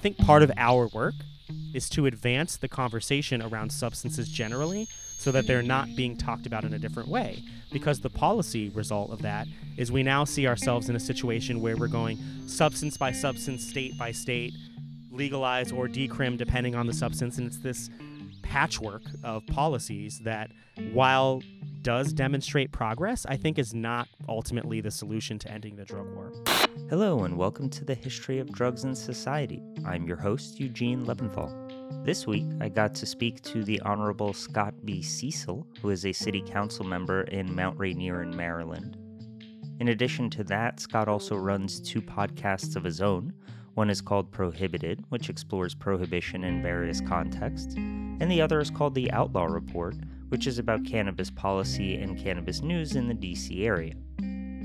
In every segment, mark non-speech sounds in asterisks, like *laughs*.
think part of our work is to advance the conversation around substances generally so that they're not being talked about in a different way. Because the policy result of that is we now see ourselves in a situation where we're going substance by substance, state by state, legalize or decrim depending on the substance. And it's this patchwork of policies that, while does demonstrate progress, I think is not ultimately the solution to ending the drug war. Hello, and welcome to the History of Drugs in Society. I'm your host, Eugene Leventhal. This week, I got to speak to the Honorable Scott B. Cecil, who is a city council member in Mount Rainier in Maryland. In addition to that, Scott also runs two podcasts of his own. One is called Prohibited, which explores prohibition in various contexts, and the other is called The Outlaw Report, which is about cannabis policy and cannabis news in the DC area.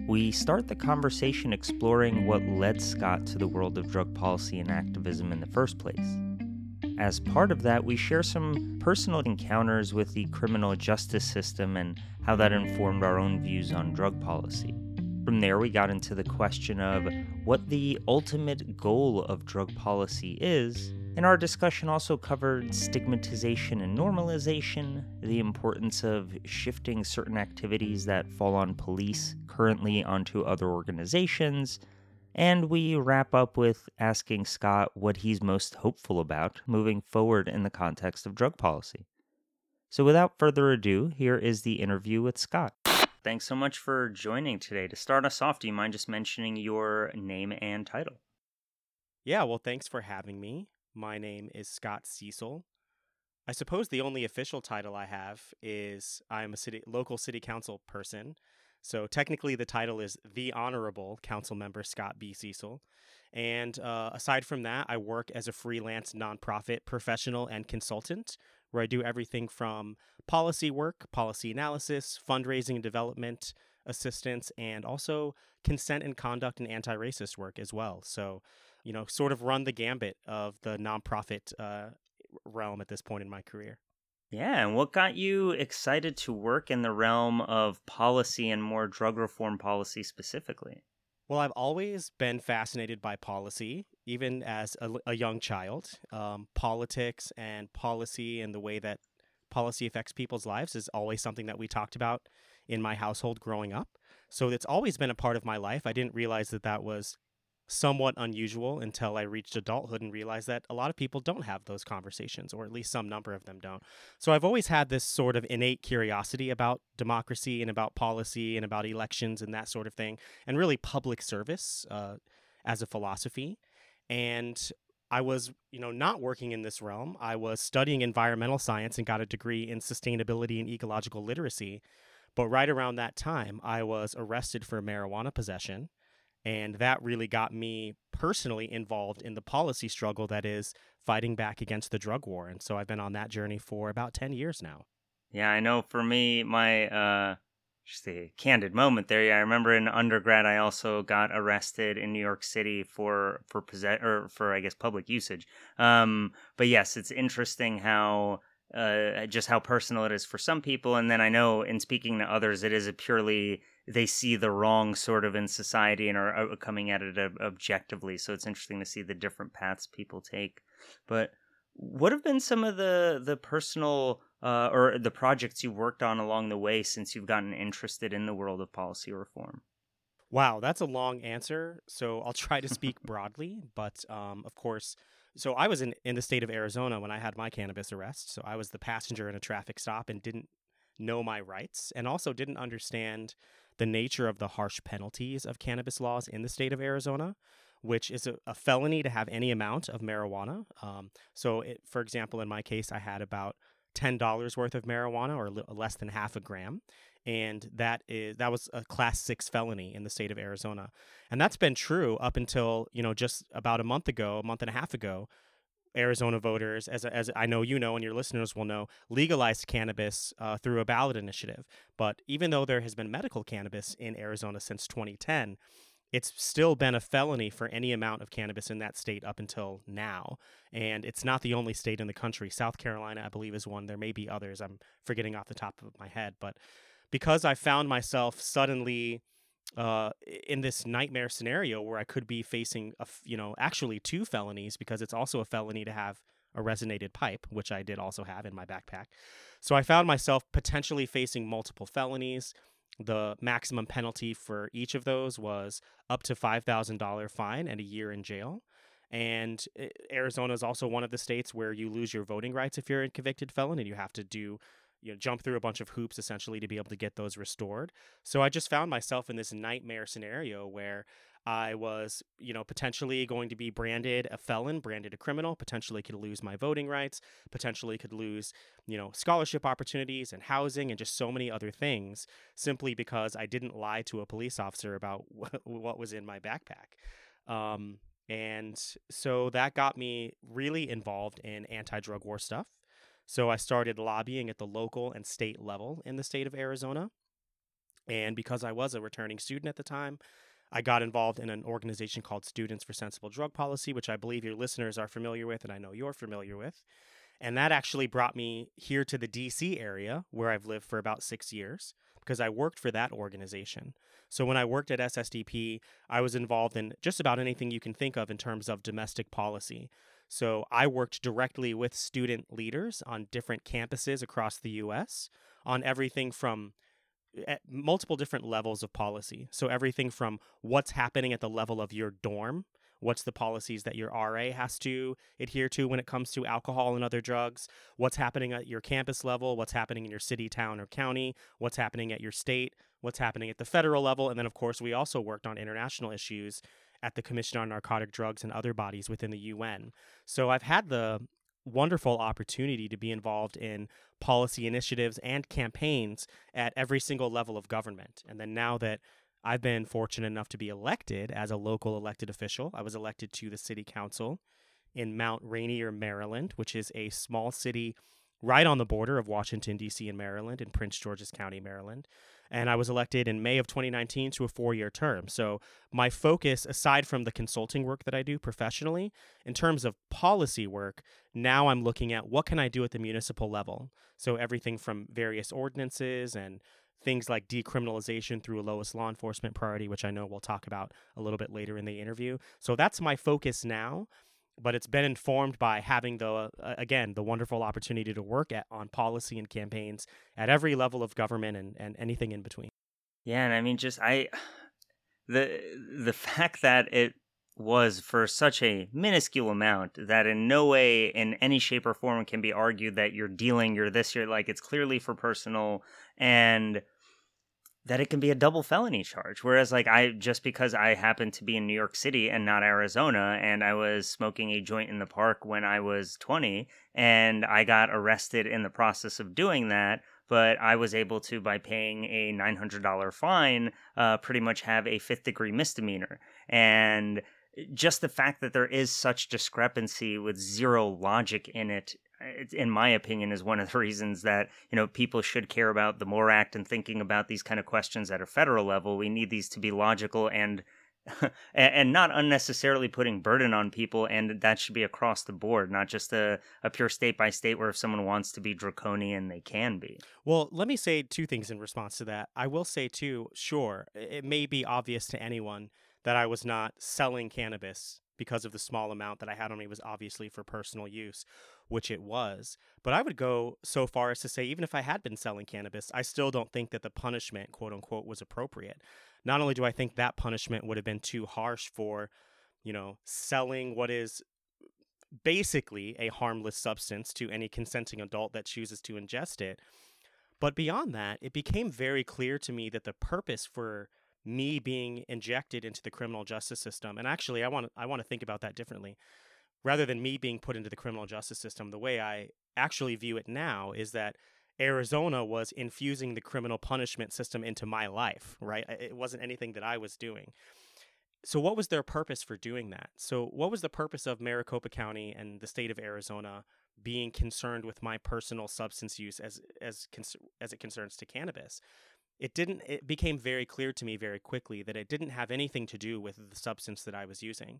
We start the conversation exploring what led Scott to the world of drug policy and activism in the first place. As part of that, we share some personal encounters with the criminal justice system and how that informed our own views on drug policy. From there, we got into the question of what the ultimate goal of drug policy is and our discussion also covered stigmatization and normalization, the importance of shifting certain activities that fall on police currently onto other organizations, and we wrap up with asking Scott what he's most hopeful about moving forward in the context of drug policy. So, without further ado, here is the interview with Scott. Thanks so much for joining today. To start us off, do you mind just mentioning your name and title? Yeah, well, thanks for having me. My name is Scott Cecil. I suppose the only official title I have is I'm a city local city council person. So technically, the title is the Honorable Council Member Scott B. Cecil. And uh, aside from that, I work as a freelance nonprofit professional and consultant, where I do everything from policy work, policy analysis, fundraising and development assistance, and also consent and conduct and anti racist work as well. So you know, sort of run the gambit of the nonprofit uh, realm at this point in my career. Yeah, and what got you excited to work in the realm of policy and more drug reform policy specifically? Well, I've always been fascinated by policy, even as a, a young child. Um, politics and policy and the way that policy affects people's lives is always something that we talked about in my household growing up. So it's always been a part of my life. I didn't realize that that was somewhat unusual until I reached adulthood and realized that a lot of people don't have those conversations, or at least some number of them don't. So I've always had this sort of innate curiosity about democracy and about policy and about elections and that sort of thing, and really public service uh, as a philosophy. And I was, you know, not working in this realm. I was studying environmental science and got a degree in sustainability and ecological literacy. But right around that time, I was arrested for marijuana possession and that really got me personally involved in the policy struggle that is fighting back against the drug war. And so I've been on that journey for about 10 years now. Yeah, I know for me, my, uh, just a candid moment there. Yeah, I remember in undergrad, I also got arrested in New York City for for possess or for I guess public usage. Um, but yes, it's interesting how uh, just how personal it is for some people, and then I know in speaking to others, it is a purely they see the wrong sort of in society and are uh, coming at it objectively. So it's interesting to see the different paths people take. But what have been some of the the personal uh, or the projects you've worked on along the way since you've gotten interested in the world of policy reform? Wow, that's a long answer. So I'll try to speak *laughs* broadly, but um, of course, so I was in, in the state of Arizona when I had my cannabis arrest. So I was the passenger in a traffic stop and didn't know my rights and also didn't understand the nature of the harsh penalties of cannabis laws in the state of Arizona, which is a, a felony to have any amount of marijuana. Um, so, it, for example, in my case, I had about ten dollars worth of marijuana, or less than half a gram, and that is that was a class six felony in the state of Arizona, and that's been true up until you know just about a month ago, a month and a half ago, Arizona voters, as, as I know you know and your listeners will know, legalized cannabis uh, through a ballot initiative. But even though there has been medical cannabis in Arizona since 2010, it's still been a felony for any amount of cannabis in that state up until now. And it's not the only state in the country. South Carolina, I believe, is one. There may be others. I'm forgetting off the top of my head. But because I found myself suddenly uh, in this nightmare scenario where I could be facing a, you know, actually two felonies because it's also a felony to have a resinated pipe, which I did also have in my backpack. So I found myself potentially facing multiple felonies. The maximum penalty for each of those was up to $5,000 fine and a year in jail. And eh, Arizona is also one of the states where you lose your voting rights if you're a convicted felon and you have to do you know jump through a bunch of hoops essentially to be able to get those restored. So I just found myself in this nightmare scenario where I was, you know, potentially going to be branded a felon, branded a criminal, potentially could lose my voting rights, potentially could lose, you know, scholarship opportunities and housing and just so many other things simply because I didn't lie to a police officer about *laughs* what was in my backpack. Um, and so that got me really involved in anti drug war stuff. So I started lobbying at the local and state level in the state of Arizona. And because I was a returning student at the time, I got involved in an organization called Students for Sensible Drug Policy, which I believe your listeners are familiar with, and I know you're familiar with. And that actually brought me here to the DC area, where I've lived for about six years, because I worked for that organization. So when I worked at SSDP, I was involved in just about anything you can think of in terms of domestic policy. So I worked directly with student leaders on different campuses across the US on everything from eh, at multiple different levels of policy. So everything from what's happening at the level of your dorm, what's the policies that your RA has to adhere to when it comes to alcohol and other drugs, what's happening at your campus level, what's happening in your city, town, or county, what's happening at your state, what's happening at the federal level, and then of course we also worked on international issues at the Commission on Narcotic Drugs and other bodies within the UN. So I've had the wonderful opportunity to be involved in policy initiatives and campaigns at every single level of government. And then now that I've been fortunate enough to be elected as a local elected official, I was elected to the city council in Mount Rainier, Maryland, which is a small city right on the border of Washington, D.C. and Maryland in Prince George's County, Maryland and I was elected in May of 2019 to a four year term. So, my focus, aside from the consulting work that I do professionally, in terms of policy work, now I'm looking at what can I do at the municipal level. So, everything from various ordinances and things like decriminalization through a lowest law enforcement priority, which I know we'll talk about a little bit later in the interview. So, that's my focus now but it's been informed by having the uh, again the wonderful opportunity to work at on policy and campaigns at every level of government and, and anything in between. Yeah and i mean just i the the fact that it was for such a minuscule amount that in no way in any shape or form can be argued that you're dealing you're this you're like it's clearly for personal and that it can be a double felony charge. Whereas, like, I just because I happen to be in New York City and not Arizona, and I was smoking a joint in the park when I was 20, and I got arrested in the process of doing that, but I was able to, by paying a $900 fine, uh, pretty much have a fifth degree misdemeanor. And just the fact that there is such discrepancy with zero logic in it in my opinion, is one of the *laughs* reasons that you know people should care about the MORE Act and thinking about these kind of questions at a federal level. We need these to be logical and *laughs* and not unnecessarily putting burden on people, and that should be across the board, not just a, a pure state by state where if someone wants to be draconian, they can be. Well, let me say two things in response to that. I will say, too, sure, it may be obvious to anyone that I was not selling cannabis because of the small amount that I had on me was obviously for personal use which it was. But I would go so far as to say, even if I had been selling cannabis, I still don't think that the punishment, quote unquote, was appropriate. Not only do I think that punishment would have been too harsh for, you know, selling what is basically a harmless substance to any consenting adult that chooses to ingest it. But beyond that, it became very clear to me that the purpose for me being injected into the criminal justice system, and actually, I want I want to think about that differently rather than me being put into the criminal justice system, the way I actually view it now is that Arizona was infusing the criminal punishment system into my life, right? It wasn't anything that I was doing. So, what was their purpose for doing that? So, what was the purpose of Maricopa County and the state of Arizona being concerned with my personal substance use as as as it concerns to cannabis? It didn't. It became very clear to me very quickly that it didn't have anything to do with the substance that I was using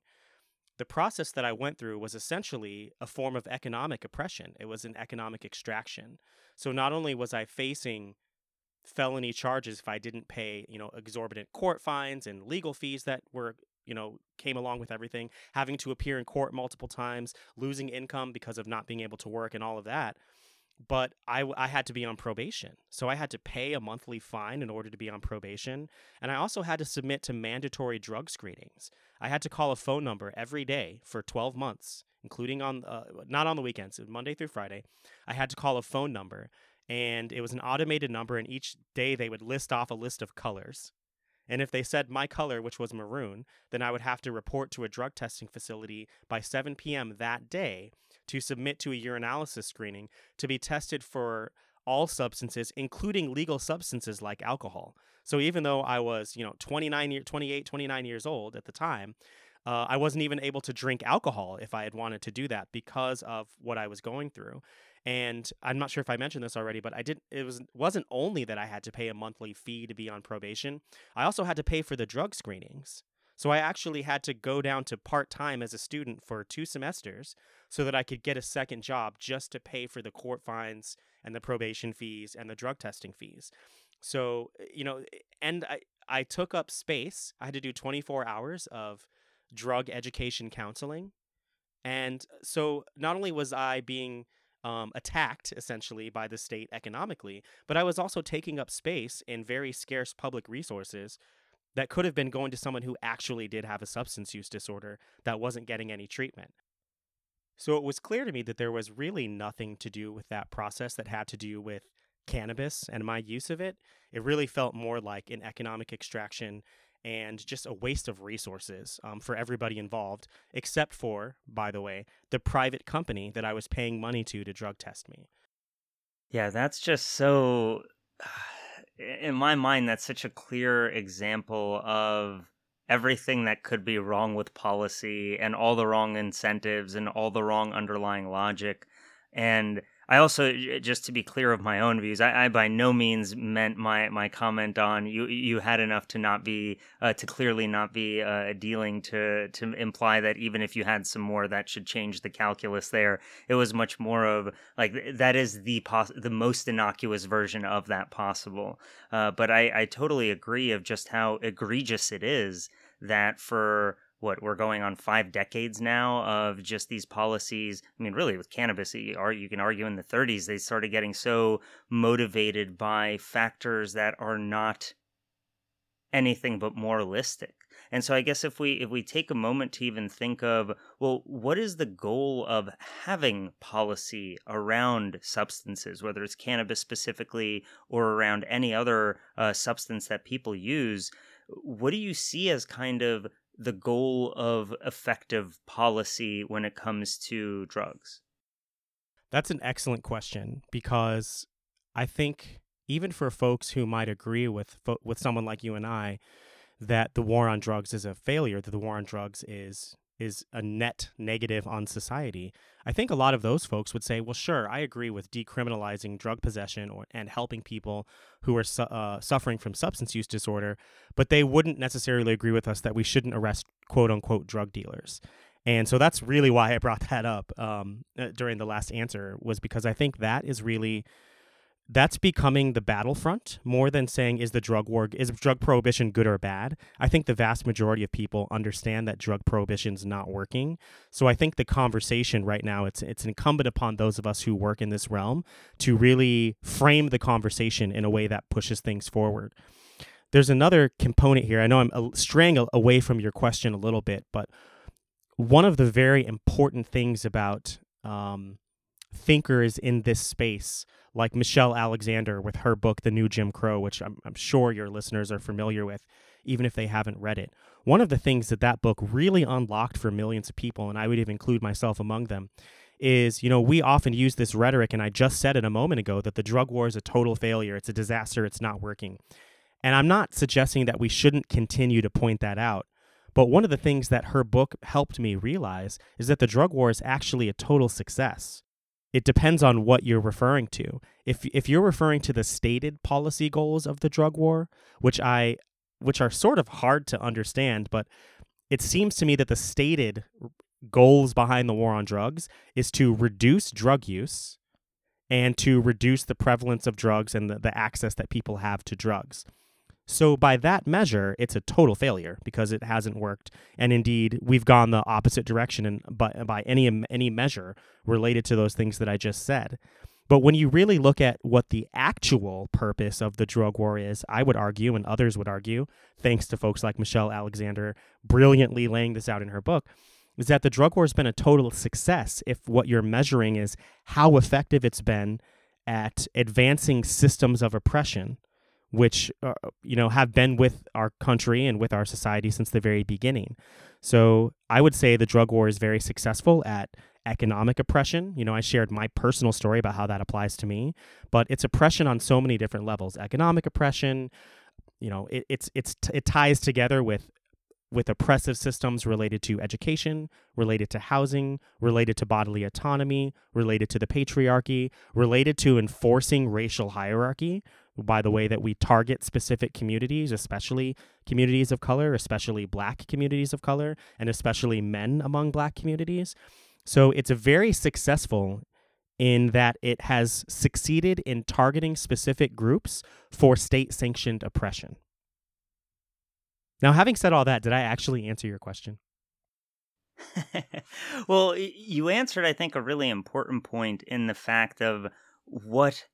the process that I went through was essentially a form of economic oppression. It was an economic extraction. So not only was I facing felony charges if I didn't pay, you know, exorbitant court fines and legal fees that were you know came along with everything having to appear in court multiple times losing income because of not being able to work and all of that but I, I had to be on probation. So I had to pay a monthly fine in order to be on probation. And I also had to submit to mandatory drug screenings. I had to call a phone number every day for 12 months, including on, uh, not on the weekends, Monday through Friday. I had to call a phone number, and it was an automated number. And each day they would list off a list of colors. And if they said my color, which was maroon, then I would have to report to a drug testing facility by 7 p.m. that day to submit to a urinalysis screening to be tested for all substances, including legal substances like alcohol. So even though I was, you know, 29 year, 28, 29 years old at the time, uh, I wasn't even able to drink alcohol if I had wanted to do that because of what I was going through. And I'm not sure if I mentioned this already, but I didn't. It was wasn't only that I had to pay a monthly fee to be on probation. I also had to pay for the drug screenings. So I actually had to go down to part time as a student for two semesters so that I could get a second job just to pay for the court fines and the probation fees and the drug testing fees. So, eh, you know, eh, and I, I took up space. I had to do 24 hours of drug education counseling. And so not only was I being um, attacked essentially by the state economically, but I was also taking up space in very scarce public resources that could have been going to someone who actually did have a substance use disorder that wasn't getting any treatment. So it was clear to me that there was really nothing to do with that process that had to do with cannabis and my use of it. It really felt more like an economic extraction and just a waste of resources um, for everybody involved, except for, by the way, the private company that I was paying money to to drug test me. Yeah, that's just so *sighs* in my mind, that's such a clear example of everything that could be wrong with policy and all the wrong incentives and all the wrong underlying logic. And I also, just to be clear of my own views, I, I, by no means meant my, my comment on you. You had enough to not be uh, to clearly not be uh, dealing to to imply that even if you had some more, that should change the calculus. There, it was much more of like that is the pos- the most innocuous version of that possible. Uh, but I, I totally agree of just how egregious it is that for what we're going on five decades now of just these policies. I mean, really, with cannabis, you can argue in the 30s they started getting so motivated by factors that are not anything but moralistic. And so I guess if we if we take a moment to even think of well what is the goal of having policy around substances whether it's cannabis specifically or around any other uh, substance that people use what do you see as kind of the goal of effective policy when it comes to drugs? That's an excellent question because I think even for folks who might agree with with someone like you and I that the war on drugs is a failure, that the war on drugs is is a net negative on society. I think a lot of those folks would say, well, sure, I agree with decriminalizing drug possession or, and helping people who are su- uh, suffering from substance use disorder, but they wouldn't necessarily agree with us that we shouldn't arrest quote unquote drug dealers. And so that's really why I brought *laughs* that up um, uh, during the last answer, was because I think that is really that's becoming the battlefront more than saying is the drug war is drug prohibition good or bad? I think the vast majority of people understand that drug prohibition is not working. So i think the conversation right now it's it's incumbent upon those of us who work in this realm to really frame the conversation in a way that pushes things forward. There's another component here. I know i'm straying away from your question a little bit but one of the very important things about um, thinkers in this space like Michelle Alexander with her book, The New Jim Crow, which I'm, I'm, sure your listeners are familiar with, even if they haven't read it. One of the things that that book really unlocked for millions of people, and I would even include myself among them, is you know, we often use this rhetoric, and I just said it a moment ago that the drug war is a total failure, it's a disaster, it's not working. And I'm not suggesting that we shouldn't continue to point that out. But one of the things that her book helped me realize is that the drug war is actually a total success it depends on what you're referring to. If if you're referring to the stated policy goals of the drug war, which I which are sort of hard to understand, but it seems to me that the stated goals behind the war on drugs is to reduce drug use and to reduce the prevalence of drugs and the, the access that people have to drugs. So, by that measure, it's a total failure because it hasn't worked. And indeed, we've gone the opposite direction and by, by any, any measure related to those things that I just said. But when you really look at what the actual purpose of the drug war is, I would argue, and others would argue, thanks to folks like Michelle Alexander brilliantly laying this out in her book, is that the drug war has been a total success if what you're measuring is how effective it's been at advancing systems of oppression which uh, you know have been with our country and with our society since the very beginning. So I would say the drug war is very successful at economic oppression. You know, I shared my personal story about how that applies to me, but it's oppression on so many different levels. Economic oppression, you know, it, it's it's it ties together with with oppressive systems related to education, related to housing, related to bodily autonomy, related to the patriarchy, related to enforcing racial hierarchy by the way that we target specific communities, especially communities of color, especially black communities of color, and especially men among black communities. So it's very successful in that it has succeeded in targeting specific groups for state sanctioned oppression. Now, having said all that, did I actually answer your question? *laughs* well, you answered, I think, a really important point in the fact of what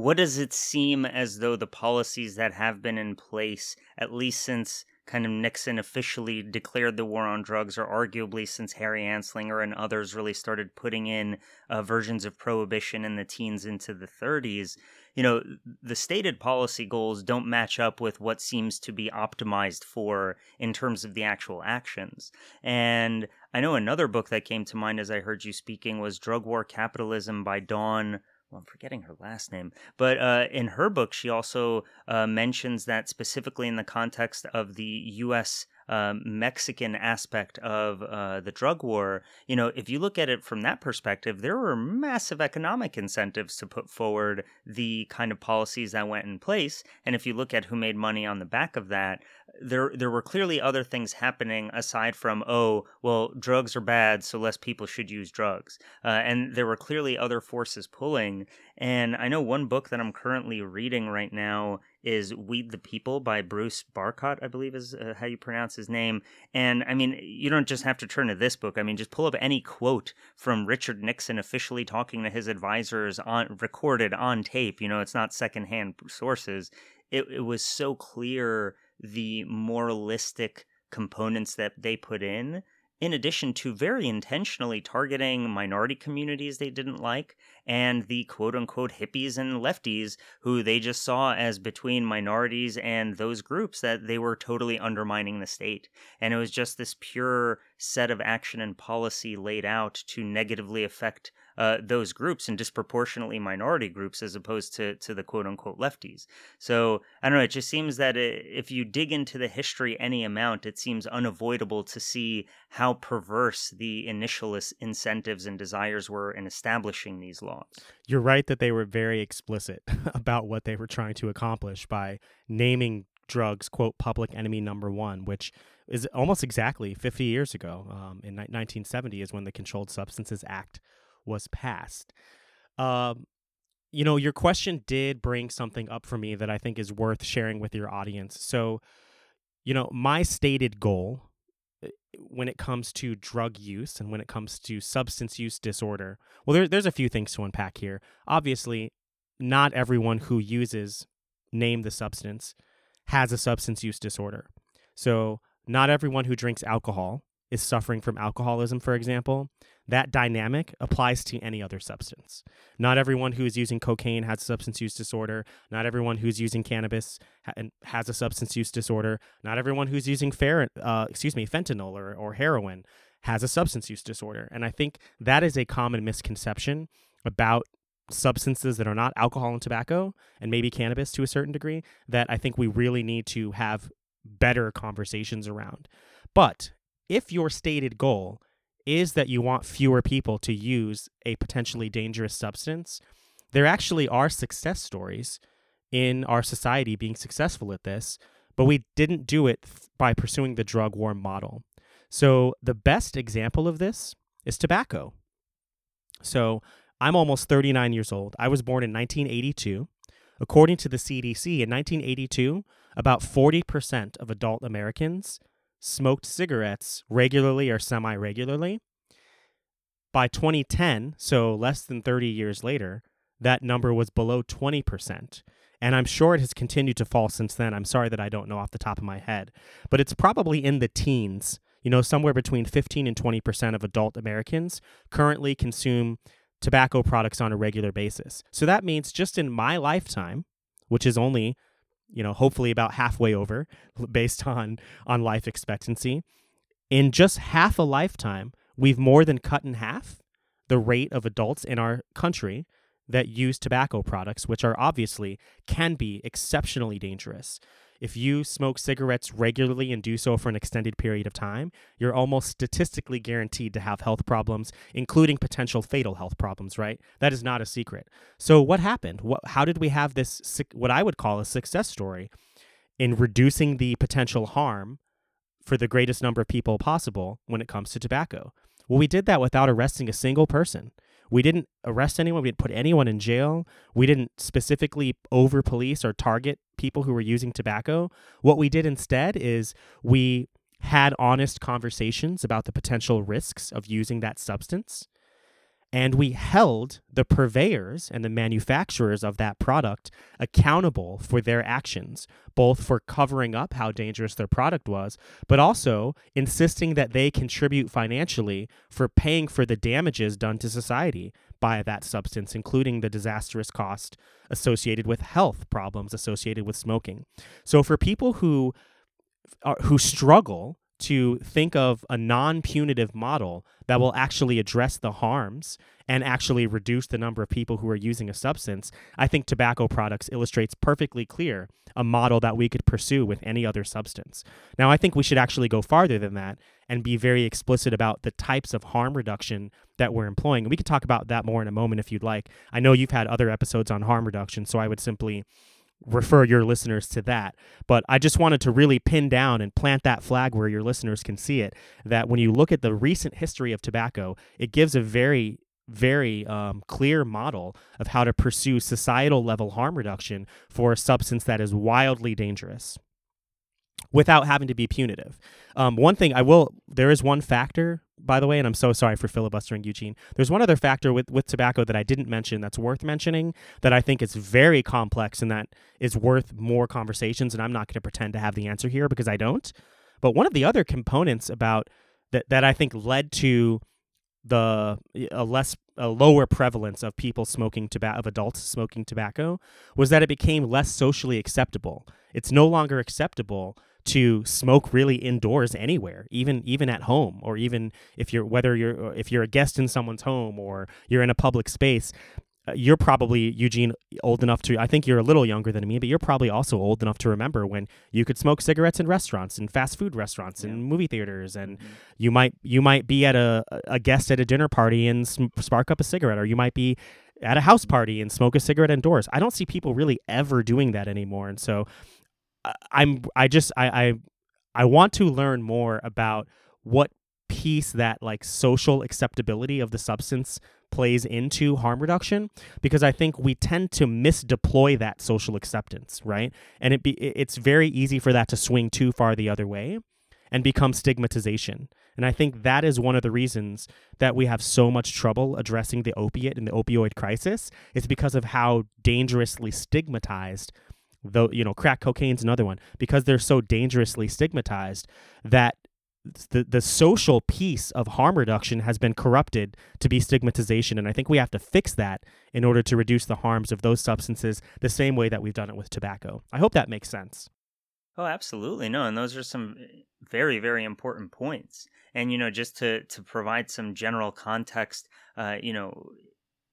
what does it seem as though the policies that have been in place, at least since kind of Nixon officially declared the war on drugs, or arguably since Harry Anslinger and others really started putting in uh, versions of prohibition in the teens into the 30s, you know, the stated policy goals don't match up with what seems to be optimized for in terms of the actual actions. And I know another book that came to mind as I heard you speaking was Drug War Capitalism by Dawn well, I'm forgetting her last name, but uh, in her book, she also uh, mentions that specifically in the context of the U.S. Um, Mexican aspect of uh, the drug war, you know, if you look at it from that perspective, there were massive economic incentives to put forward the kind of policies that went in place. And if you look at who made money on the back of that, there there were clearly other things happening aside from oh well drugs are bad so less people should use drugs uh, and there were clearly other forces pulling and i know one book that i'm currently reading right now is Weed the People by Bruce Barcott, I believe is uh, how you pronounce his name. And I mean, you don't just have to turn to this book. I mean, just pull up any quote from Richard Nixon officially talking to his advisors on recorded on tape. You know, it's not secondhand sources. It, it was so clear the moralistic components that they put in in addition to very intentionally targeting minority communities they didn't like and the quote unquote hippies and lefties who they just saw as between minorities and those groups that they were totally undermining the state. And it was just this pure set of action and policy laid out to negatively affect uh, those groups and disproportionately minority groups as opposed to, to the quote unquote lefties. So I don't know, it just seems that if you dig into the history any amount, it seems unavoidable to see how perverse the initial incentives and desires were in establishing these laws. You're right that they were very explicit *laughs* about what they were trying to accomplish by naming drugs, quote, public enemy number one, which is almost exactly 50 years ago. Um, in 1970 is when the Controlled Substances Act was passed. Um, you know, your question did bring something up for me that I think is worth sharing with your audience. So, you know, my stated goal eh, when it comes to drug use and when it comes to substance use disorder, well, there, there's a few things to unpack here. Obviously, not everyone who uses name the substance has a substance use disorder. So, not everyone who drinks alcohol is suffering from alcoholism, for example, that dynamic applies to any other substance. Not everyone who is using cocaine has substance use disorder. Not everyone who's using cannabis ha- has a substance use disorder. Not everyone who's using fer- uh, excuse me, fentanyl or, or heroin has a substance use disorder. And I think that is a common misconception about substances that are not alcohol and tobacco and maybe cannabis to a certain degree that I think we really need to have better conversations around. But if your stated goal is that you want fewer people to use a potentially dangerous substance, there actually are success stories in our society being successful at this, but we didn't do it by pursuing the drug war model. So, the best example of this is tobacco. So, I'm almost 39 years old. I was born in 1982. According to the CDC, in 1982, about 40% of adult Americans smoked cigarettes regularly or semi regularly. By 2010, so less than 30 years later, that number was below 20%. And I'm sure it has continued to fall since then. I'm sorry that I don't know off the top of my head, but it's probably in the teens. You know, somewhere between 15 and 20% of adult Americans currently consume tobacco products on a regular basis. So that means just in my lifetime, which is only, you know, hopefully about halfway over based on on life expectancy, in just half a lifetime, we've more than cut in half the rate of adults in our country that use tobacco products, which are obviously can be exceptionally dangerous. If you smoke cigarettes regularly and do so for an extended period of time, you're almost statistically guaranteed to have health problems, including potential fatal health problems, right? That is not a secret. So, what happened? What, how did we have this, what I would call a success story in reducing the potential harm for the greatest number of people possible when it comes to tobacco? Well, we did that without arresting a single person. We didn't arrest anyone. We didn't put anyone in jail. We didn't specifically over police or target people who were using tobacco. What we did instead is we had honest conversations about the potential risks of using that substance. And we held the purveyors and the manufacturers of that product accountable for their actions, both for covering up how dangerous their product was, but also insisting that they contribute financially for paying for the damages done to society by that substance, including the disastrous cost associated with health problems associated with smoking. So for people who are, who struggle to think of a non punitive model that will actually address the harms and actually reduce the number of people who are using a substance, I think tobacco products illustrates perfectly clear a model that we could pursue with any other substance. Now, I think we should actually go farther than that and be very explicit about the types of harm reduction that we're employing. And we could talk about that more in a moment if you'd like. I know you've had other episodes on harm reduction, so I would simply refer your listeners to that. But I just wanted to really pin down and plant that flag where your listeners can see it that when you look at the recent history of tobacco, it gives a very very um, clear model of how to pursue societal level harm reduction for a substance that is wildly dangerous without having to be punitive. Um, one thing I will, there is one factor, by the way, and I'm so sorry for filibustering Eugene. There's one other factor with, with tobacco that I didn't mention that's worth mentioning that I think is very complex and that is worth more conversations. And I'm not going to pretend to have the answer here because I don't. But one of the other components about that, that I think led to the a less a lower prevalence of people smoking tobacco of adults smoking tobacco was that it became less socially acceptable. It's no longer acceptable to smoke really indoors anywhere even even at home or even if you're whether you're if you're a guest in someone's home or you're in a public space uh, you're probably Eugene old enough to I think you're a little younger than me but you're probably also old enough to remember when you could smoke cigarettes in restaurants and fast food restaurants yeah. and movie theaters and mm-hmm. you might you might be at a a guest at a dinner party and spark up a cigarette or you might be at a house party and smoke a cigarette indoors. I don't see people really ever doing that anymore and so I'm I just I, I I want to learn more about what piece that like social acceptability of the substance plays into harm reduction because I think we tend to misdeploy that social acceptance, right? And it be it's very easy for that to swing too far the other way and become stigmatization. And I think that is one of the reasons that we have so much trouble addressing the opiate and the opioid crisis. It's because of how dangerously stigmatized though you know crack cocaine's another one because they're so dangerously stigmatized that the the social piece of harm reduction has been corrupted to be stigmatization and I think we have to fix that in order to reduce the harms of those substances the same way that we've done it with tobacco. I hope that makes sense. Oh, absolutely. No, and those are some very very important points. And you know, just to to provide some general context, uh, you know,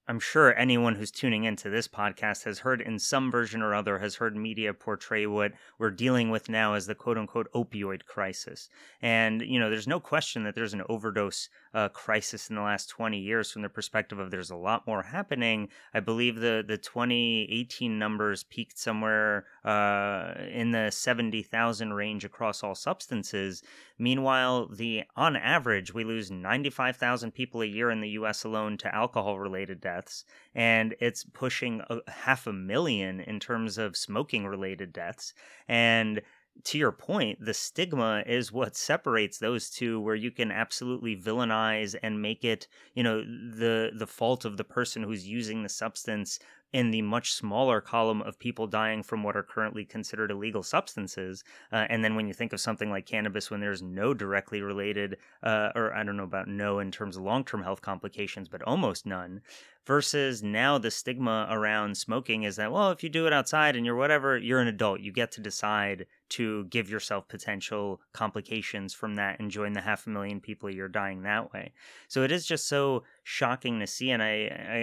I'm sure anyone who's tuning into this podcast has heard in some version or other, has heard media portray what we're dealing with now as the quote unquote opioid crisis. And, you know, there's no question that there's an overdose uh, crisis in the last 20 years from the perspective of there's a lot more happening. I believe the, the 2018 numbers peaked somewhere uh, in the 70,000 range across all substances. Meanwhile, the on average, we lose 95,000 people a year in the US alone to alcohol related deaths and it's pushing a, half a million in terms of smoking related deaths. And to your point, the stigma is what separates those two, where you can absolutely villainize and make it, you know, the the fault of the person who's using the substance in the much smaller column of people dying from what are currently considered illegal substances. Uh, and then when you think of something like cannabis, when there's no directly related, uh, or I don't know about no in terms of long term health complications, but almost none, versus now the stigma around smoking is that, well, if you do it outside and you're whatever, you're an adult. You get to decide to give yourself potential complications from that and join the half a million people you're dying that way. So it is just so shocking to see. And I,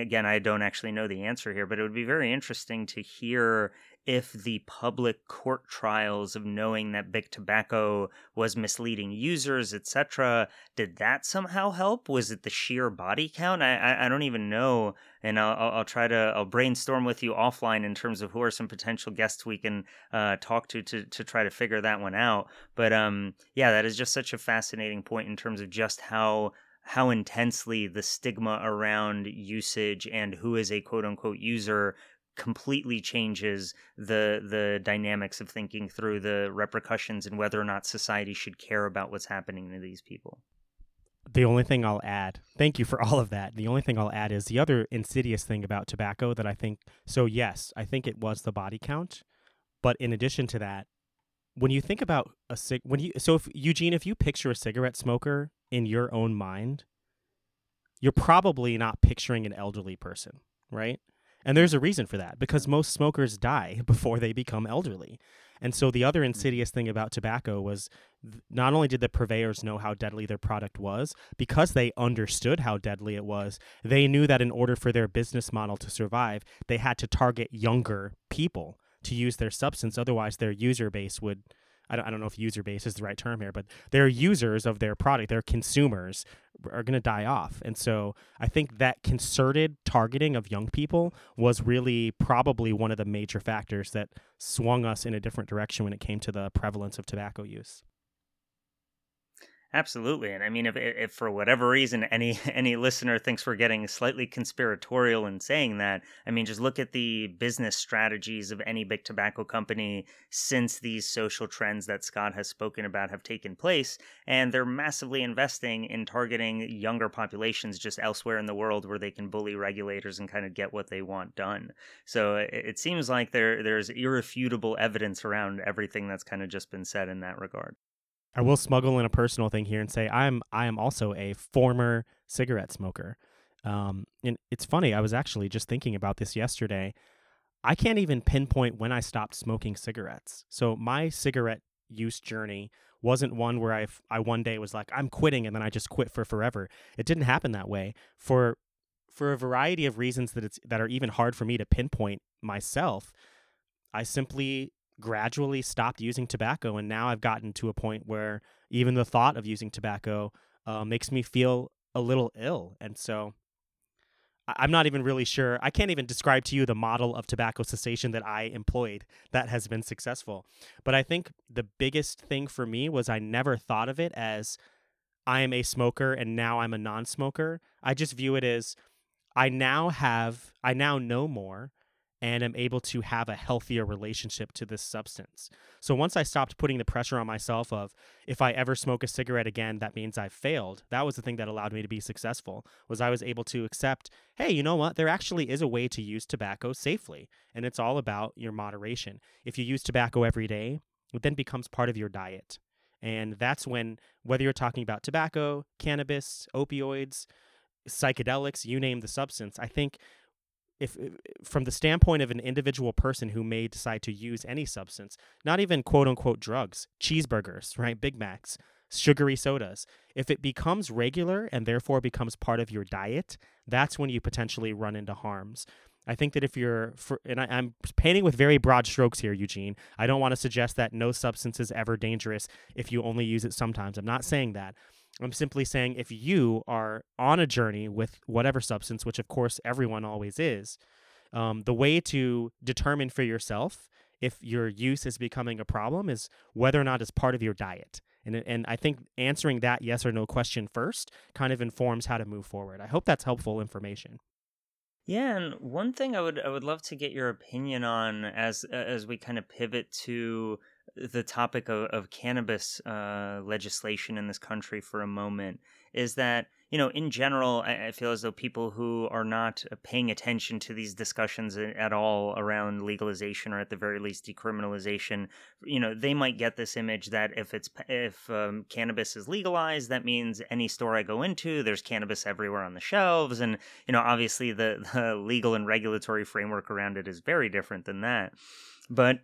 again, I don't actually know the answer here, but it would be very interesting to hear if the public court trials of knowing that big tobacco was misleading users etc did that somehow help was it the sheer body count i i, I don't even know and I'll, I'll try to i'll brainstorm with you offline in terms of who are some potential guests we can uh, talk to, to to try to figure that one out but um yeah that is just such a fascinating point in terms of just how how intensely the stigma around usage and who is a quote unquote user completely changes the the dynamics of thinking through the repercussions and whether or not society should care about what's happening to these people. The only thing I'll add, thank you for all of that. The only thing I'll add is the other insidious thing about tobacco that I think so yes, I think it was the body count, but in addition to that, when you think about a cig when you so if Eugene if you picture a cigarette smoker in your own mind, you're probably not picturing an elderly person, right? And there's a reason for that because most smokers die *laughs* before they become elderly. And so the other mm. insidious thing about tobacco was th- not only did the purveyors know how deadly their product was, because they understood how deadly it was, they knew that in order for their business model to survive, they had to target younger people to use their substance. Otherwise, their user base would I don't, I don't know if user base is the right term here, but their users of their product, their consumers, are going to die off. And so I think that concerted targeting of young people was really probably one of the major factors that swung us in a different direction when it came to the prevalence of tobacco use. Absolutely, and I mean, if, if for whatever reason any *laughs* any listener thinks we're getting slightly conspiratorial in saying that, I mean, just look at the business strategies of any big tobacco company since these social trends that Scott has spoken about have taken place, and they're massively investing in targeting younger populations just elsewhere in the world where they can bully regulators and kind of get what they want done. So it, it seems like there there's irrefutable evidence around everything that's kind of just been said in that regard. I will smuggle in a personal thing here and say I'm I am also a former cigarette smoker. Um, and it's funny. I was actually just thinking about this yesterday. I can't even pinpoint when I stopped smoking cigarettes. So my cigarette use journey wasn't one where I I one day was like I'm quitting and then I just quit for forever. It didn't happen that way for for a variety of reasons that it's that are even hard for me to pinpoint myself. I simply gradually stopped using tobacco and now i've gotten to a point where even the thought of using tobacco uh, makes me feel a little ill. And so I- i'm not even really sure i can't even describe to you the model of tobacco cessation that i employed that has been successful. But i think the biggest thing for me was i never thought of it as i am a smoker and now i'm a non-smoker. I just view it as i now have i now know more and am able to have a healthier relationship to this substance. So once I stopped putting the pressure on myself of if I ever smoke a cigarette again that means I've failed. That was the thing that allowed me to be successful. Was I was able to accept, hey, you know what? There actually is a way to use tobacco safely, and it's all about your moderation. If you use tobacco every day, it then becomes part of your diet. And that's when whether you're talking about tobacco, cannabis, opioids, psychedelics, you name the substance, I think if, from the standpoint of an individual person who may decide to use any substance, not even quote unquote drugs, cheeseburgers, right, Big Macs, sugary sodas, if it becomes regular and therefore becomes part of your diet, that's when you potentially run into harms. I think that if you're, for, and I, am painting with very broad strokes here, Eugene. I don't want to suggest that no substance is ever dangerous if you only use it sometimes. I'm not saying that. I'm simply saying if you are on a journey with whatever substance, which of course everyone always is, um, the way to determine for yourself if your use is becoming a problem is whether or not it's part of your diet. And, and I think answering that yes or no question first kind of informs how to move forward. I hope that's helpful information. Yeah, and one thing I would I would love to get your opinion on as as we kind of pivot to the topic of, of cannabis uh, legislation in this country for a moment is that you know in general I, I, feel as though people who are not paying attention to these discussions at all around legalization or at the very least decriminalization you know they might get this image that if it's if um, cannabis is legalized that means any store i go into there's cannabis everywhere on the shelves. And you know obviously the, *laughs* the legal and regulatory framework around it is very different than that. But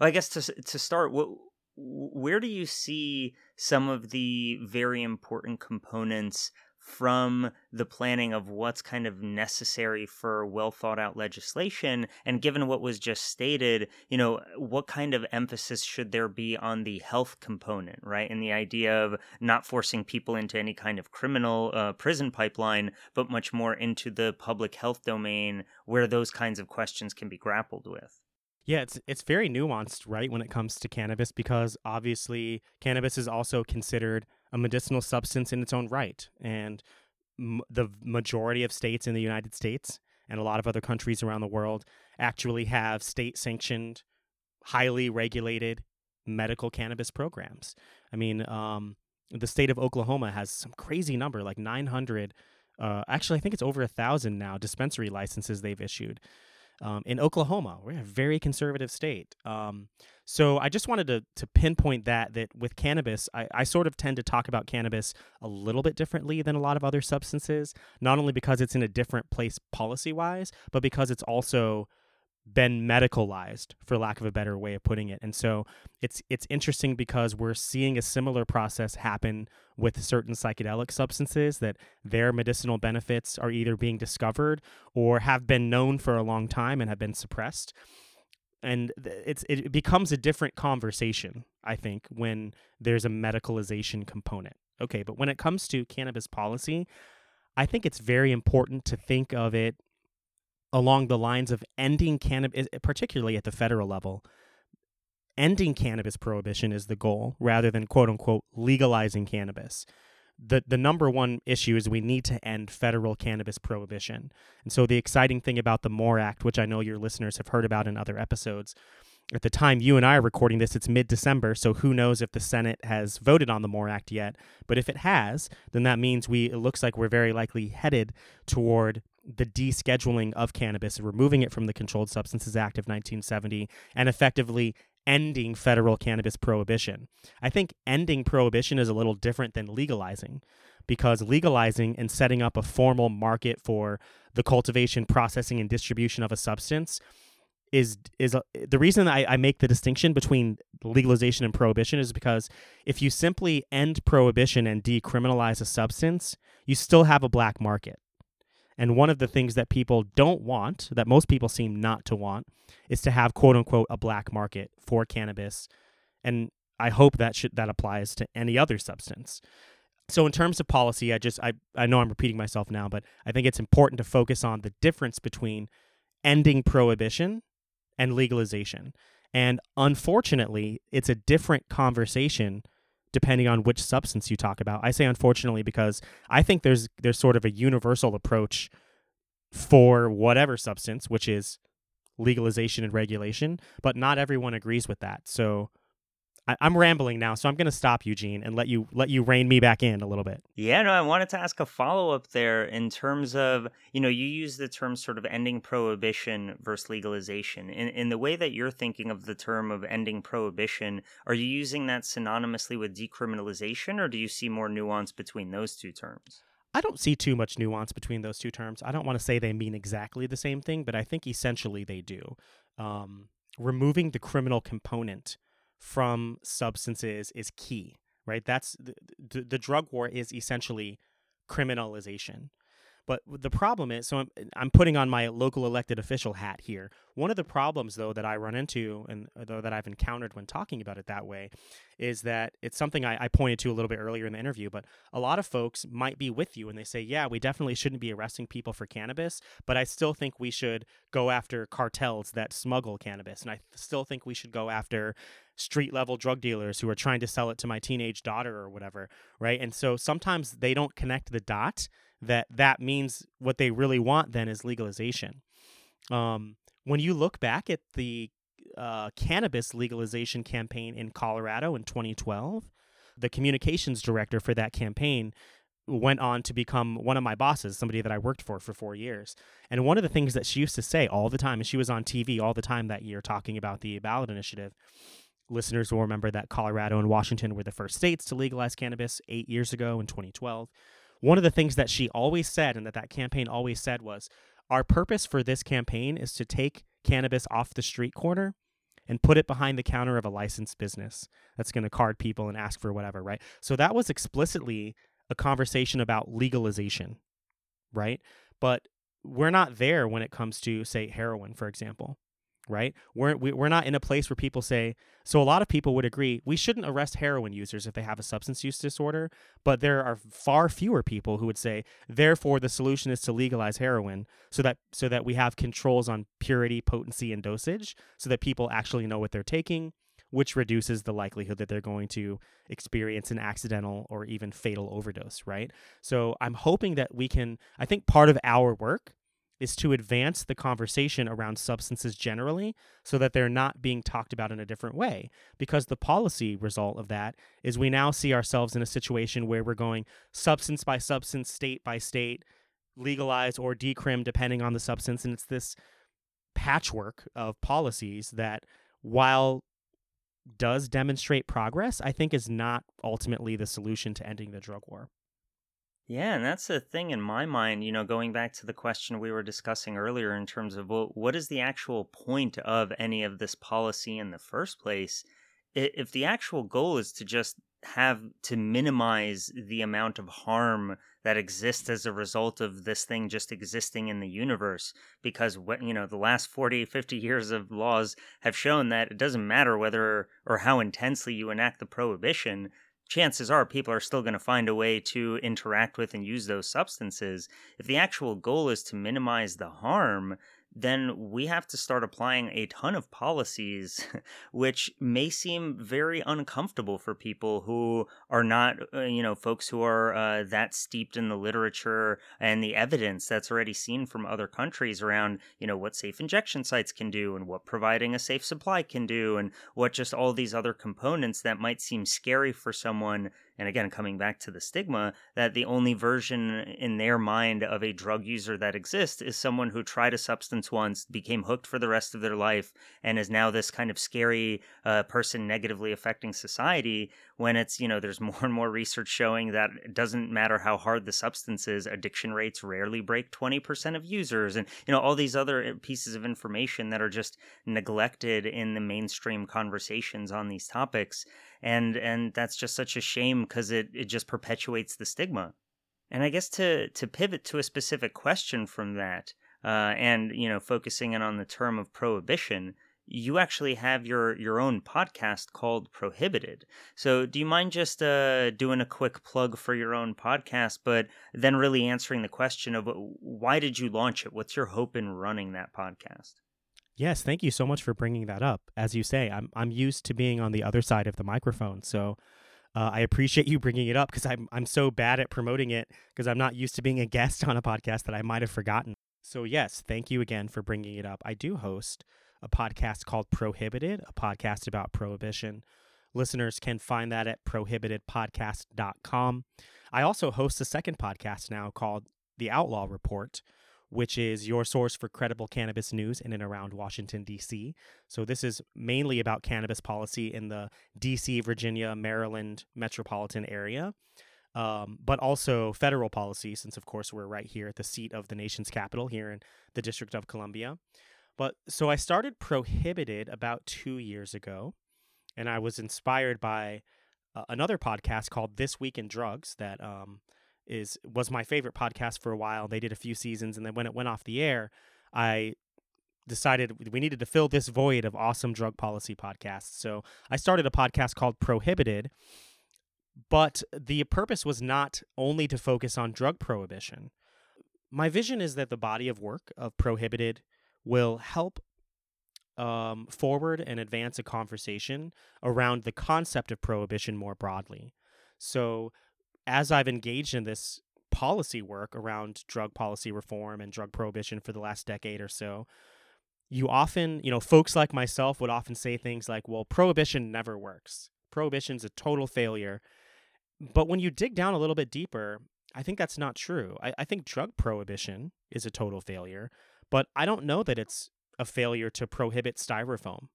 I guess to to start, what where do you see some of the very important components from the planning of what's kind of necessary for well thought out legislation? And given what was just stated you know what kind of emphasis should there be on the health component right? And the idea of not forcing people into any kind of criminal uh, prison pipeline but much more into the public health domain where those kinds of questions can be grappled with yeah, it's it's very nuanced, right, when it comes to cannabis because obviously cannabis is also considered a medicinal substance in its own right, and m- the majority of states in the United States and a lot of other countries around the world actually have state-sanctioned, highly regulated medical cannabis programs. I mean, um, the state of Oklahoma has some crazy number, like 900. Uh, actually, I think it's over a thousand now dispensary licenses they've issued um, in Oklahoma. We're a very conservative state. Um, so I just wanted to to pinpoint that that with cannabis, I, I sort of tend to talk about cannabis a little bit differently than a lot of other substances, not only because it's in a different place policy wise, but because it's also been medicalized for lack of a better way of putting it. And so it's it's interesting because we're seeing a similar process happen with certain psychedelic substances that their medicinal benefits are either being discovered or have been known for a long time and have been suppressed. And it's it becomes a different conversation i think when there's a medicalization component. Okay but when it comes to cannabis policy i think it's very important to think of it along the lines of ending cannabis, particularly at the federal level. Ending cannabis prohibition is the goal rather than quote unquote legalizing cannabis. The, the number one issue is we need to end federal cannabis prohibition. And so, the exciting thing about the MORE Act, which I know your listeners have heard about in other episodes, at the time you and I are recording this, it's mid December, so who knows if the Senate has voted on the MORE Act yet. But if it has, then that means we it looks like we're very likely headed toward the descheduling of cannabis, removing it from the Controlled Substances Act of 1970, and effectively ending federal cannabis prohibition. I think ending prohibition is a little different than legalizing because legalizing and setting up a formal market for the cultivation, processing, and distribution of a substance is is a, the reason I, I make the distinction between legalization and prohibition is because if you simply end prohibition and decriminalize a substance, you still have a black market. And one of the things that people don't want, that most people seem not to want, is to have quote unquote a black market for cannabis. And I hope that should that applies to any other substance. So in terms of policy, I just I, I know I'm repeating myself now, but I think it's important to focus on the difference between ending prohibition and legalization. And unfortunately, it's a different conversation depending on which substance you talk about. I say unfortunately because I think there's there's sort of a universal approach for whatever substance, which is legalization and regulation, but not everyone agrees with that. So I, am rambling now, so I'm going to stop Eugene and let you let you rein me back in a little bit. Yeah, no, I wanted to ask a follow up there in terms of you know you use the term sort of ending prohibition versus legalization. In in the way that you're thinking of the term of ending prohibition, are you using that synonymously with decriminalization, or do you see more nuance between those two terms? I don't see too much nuance between those two terms. I don't want to say they mean exactly the same thing, but I think essentially they do. Um, removing the criminal component from substances is key, right? That's the, the, the drug war is essentially criminalization. But the problem is, so I'm, I'm, putting on my local elected official hat here. One of the problems, though, that I run into and uh, though that I've encountered when talking about it that way, is that it's something I, I pointed to a little bit earlier in the interview. But a lot of folks might be with you and they say, "Yeah, we definitely shouldn't be arresting people for cannabis, but I still think we should go after cartels that smuggle cannabis, and I still think we should go after street level drug dealers who are trying to sell it to my teenage daughter or whatever, right? And so sometimes they don't connect the dot that that means what they really want then is legalization. Um, when you look back at the uh, cannabis legalization campaign in Colorado in 2012, the communications director for that campaign went on to become one of my bosses, somebody that I worked for for four years. And one of the things that she used to say all the time, and she was on TV all the time that year talking about the ballot initiative. Listeners will remember that Colorado and Washington were the first states to legalize cannabis eight years ago in 2012. One of the things that she always said and that that campaign always said was, Our purpose for this campaign is to take cannabis off the street corner and put it behind the counter of a licensed business that's going to card people and ask for whatever, right? So that was explicitly a conversation about legalization, right? But we're not there when it comes to, say, heroin, for example, right? We're, we, we're not in a place where people say, so a lot of people would agree we shouldn't arrest heroin users if they have a substance use disorder, but there are far fewer people who would say, therefore, the solution is to legalize heroin so that so that we have controls on purity, potency, and dosage, so that people actually know what they're taking which reduces the likelihood that they're going to experience an accidental or even fatal overdose, right? So I'm hoping that we can, I think part of our work is to advance the conversation around substances generally so that they're not being talked about in a different way. Because the policy result of that is we now see ourselves in a situation where we're going substance by substance, state by state, legalize or decrim depending on the substance. And it's this patchwork of policies that, while does demonstrate progress, I think is not ultimately the solution to ending the drug war. Yeah, and that's the thing in my mind, you know, going back to the question we were discussing earlier in terms of well, what is the actual point of any of this policy in the first place? If the actual goal is to just have to minimize the amount of harm that exists as a result of this thing just existing in the universe because what you know the last 40 50 years of laws have shown that it doesn't matter whether or how intensely you enact the prohibition chances are people are still going to find a way to interact with and use those substances. If the actual goal is to minimize the harm then we have to start applying a ton of policies *laughs* which may seem very uncomfortable for people who are not uh, you know folks who are uh, that steeped in the literature and the evidence that's already seen from other countries around you know what safe injection sites can do and what providing a safe supply can do and what just all these other components that might seem scary for someone and again coming back to the stigma that the only version in their mind of a drug user that exists is someone who tried a substance once became hooked for the rest of their life and is now this kind of scary uh, person negatively affecting society when it's you know there's *laughs* more and more research showing that it doesn't matter how hard the substance is addiction rates rarely break 20% of users and you know all these other uh, pieces of information that are just neglected in the mainstream conversations on these topics and and that's just such a shame because it it just perpetuates the stigma. And I guess to to pivot to a specific question from that, uh, and you know, focusing in on the term of prohibition, you actually have your your own podcast called Prohibited. So, do you mind just uh, doing a quick plug for your own podcast, but then really answering the question of why did you launch it? What's your hope in running that podcast? Yes, thank you so much for bringing that up. As you say, I'm I'm used to being on the other side of the microphone, so uh, I appreciate you bringing it up because I'm I'm so bad at promoting it because I'm not used to being a guest *laughs* on a podcast that I might have forgotten. So yes, thank you again for bringing it up. I do host a podcast called Prohibited, a podcast about prohibition. Listeners can find that at prohibitedpodcast.com. I also host a second podcast now called The Outlaw Report, which is your source for credible cannabis news in and around Washington, D.C. So, this is mainly about cannabis policy in the D.C., Virginia, Maryland metropolitan area, um, but also federal policy, since, of course, we're right here at the seat of the nation's capital here in the District of Columbia. But so I started Prohibited about two years ago, and I was inspired by uh, another podcast called This Week in Drugs that um, is was my favorite podcast for a while. They did a few seasons, and then when it went off the air, I decided we needed to fill this void of awesome drug policy podcasts. So I started a podcast called Prohibited, but the purpose was not only to focus on drug prohibition. My vision is that the body of work of Prohibited will help um, forward and advance a conversation around the concept of prohibition more broadly. So, as I've engaged in this policy work around drug policy reform and drug prohibition for the last decade or so, you often, you know, folks like myself would often say things like, well, prohibition never works. Prohibition's a total failure. But when you dig down a little bit deeper, I think that's not true. I, I think drug prohibition is a total failure, but I don't know that it's a failure to prohibit styrofoam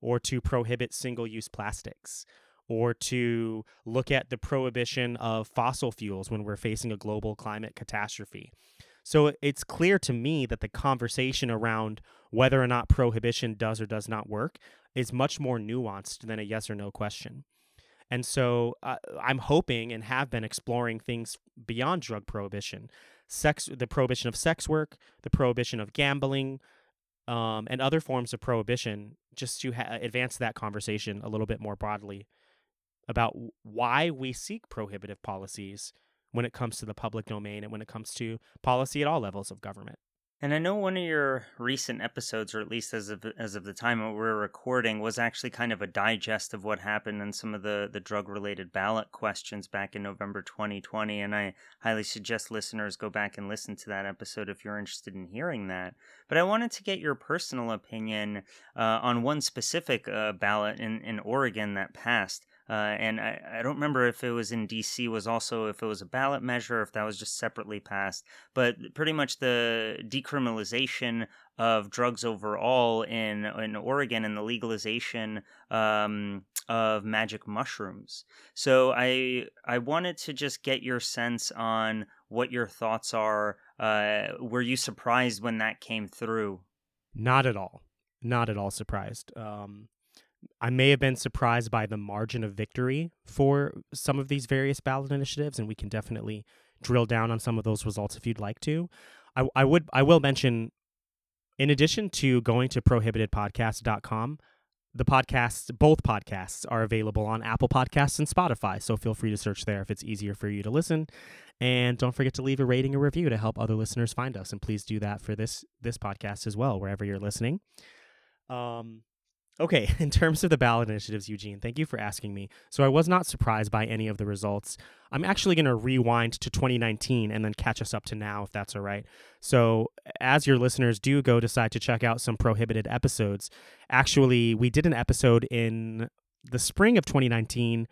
or to prohibit single use plastics or to look at the prohibition of fossil fuels when we're facing a global climate catastrophe. So it's clear to me that the conversation around whether or not prohibition does or does not work is much more nuanced than a yes or no question. And so uh, I'm hoping and have been exploring things beyond drug prohibition, sex, the prohibition of sex work, the prohibition of gambling, um, and other forms of prohibition, just to ha- advance that conversation a little bit more broadly about why we seek prohibitive policies when it comes to the public domain and when it comes to policy at all levels of government. And I know one of your recent episodes, or at least as of as of the time we we're recording, was actually kind of a digest of what happened and some of the the drug related ballot questions back in November 2020. And I highly suggest listeners go back and listen to that episode if you're interested in hearing that. But I wanted to get your personal opinion uh, on one specific uh, ballot in in Oregon that passed. Uh, and I, I don't remember if it was in DC was also if it was a ballot measure if that was just separately passed but pretty much the decriminalization of drugs overall in in Oregon and the legalization um, of magic mushrooms. So I I wanted to just get your sense on what your thoughts are. Uh, were you surprised when that came through? Not at all. Not at all surprised. Um, I may have been surprised by the margin of victory for some of these various ballot initiatives, and we can definitely drill down on some of those results if you'd like to. I, I would I will mention, in addition to going to prohibitedpodcast.com, the podcasts, both podcasts, are available on Apple Podcasts and Spotify. So feel free to search there if it's easier for you to listen. And don't forget to leave a rating or review to help other listeners find us. And please do that for this this podcast as well, wherever you're listening. Um, Okay, *laughs* in terms of the ballot initiatives, Eugene, thank you for asking me. So I was not surprised by any of the results. I'm actually going to rewind to 2019 and then catch us up to now, if that's all right. So, as your listeners do go decide to check out some prohibited episodes, actually, we did an episode in the spring of 2019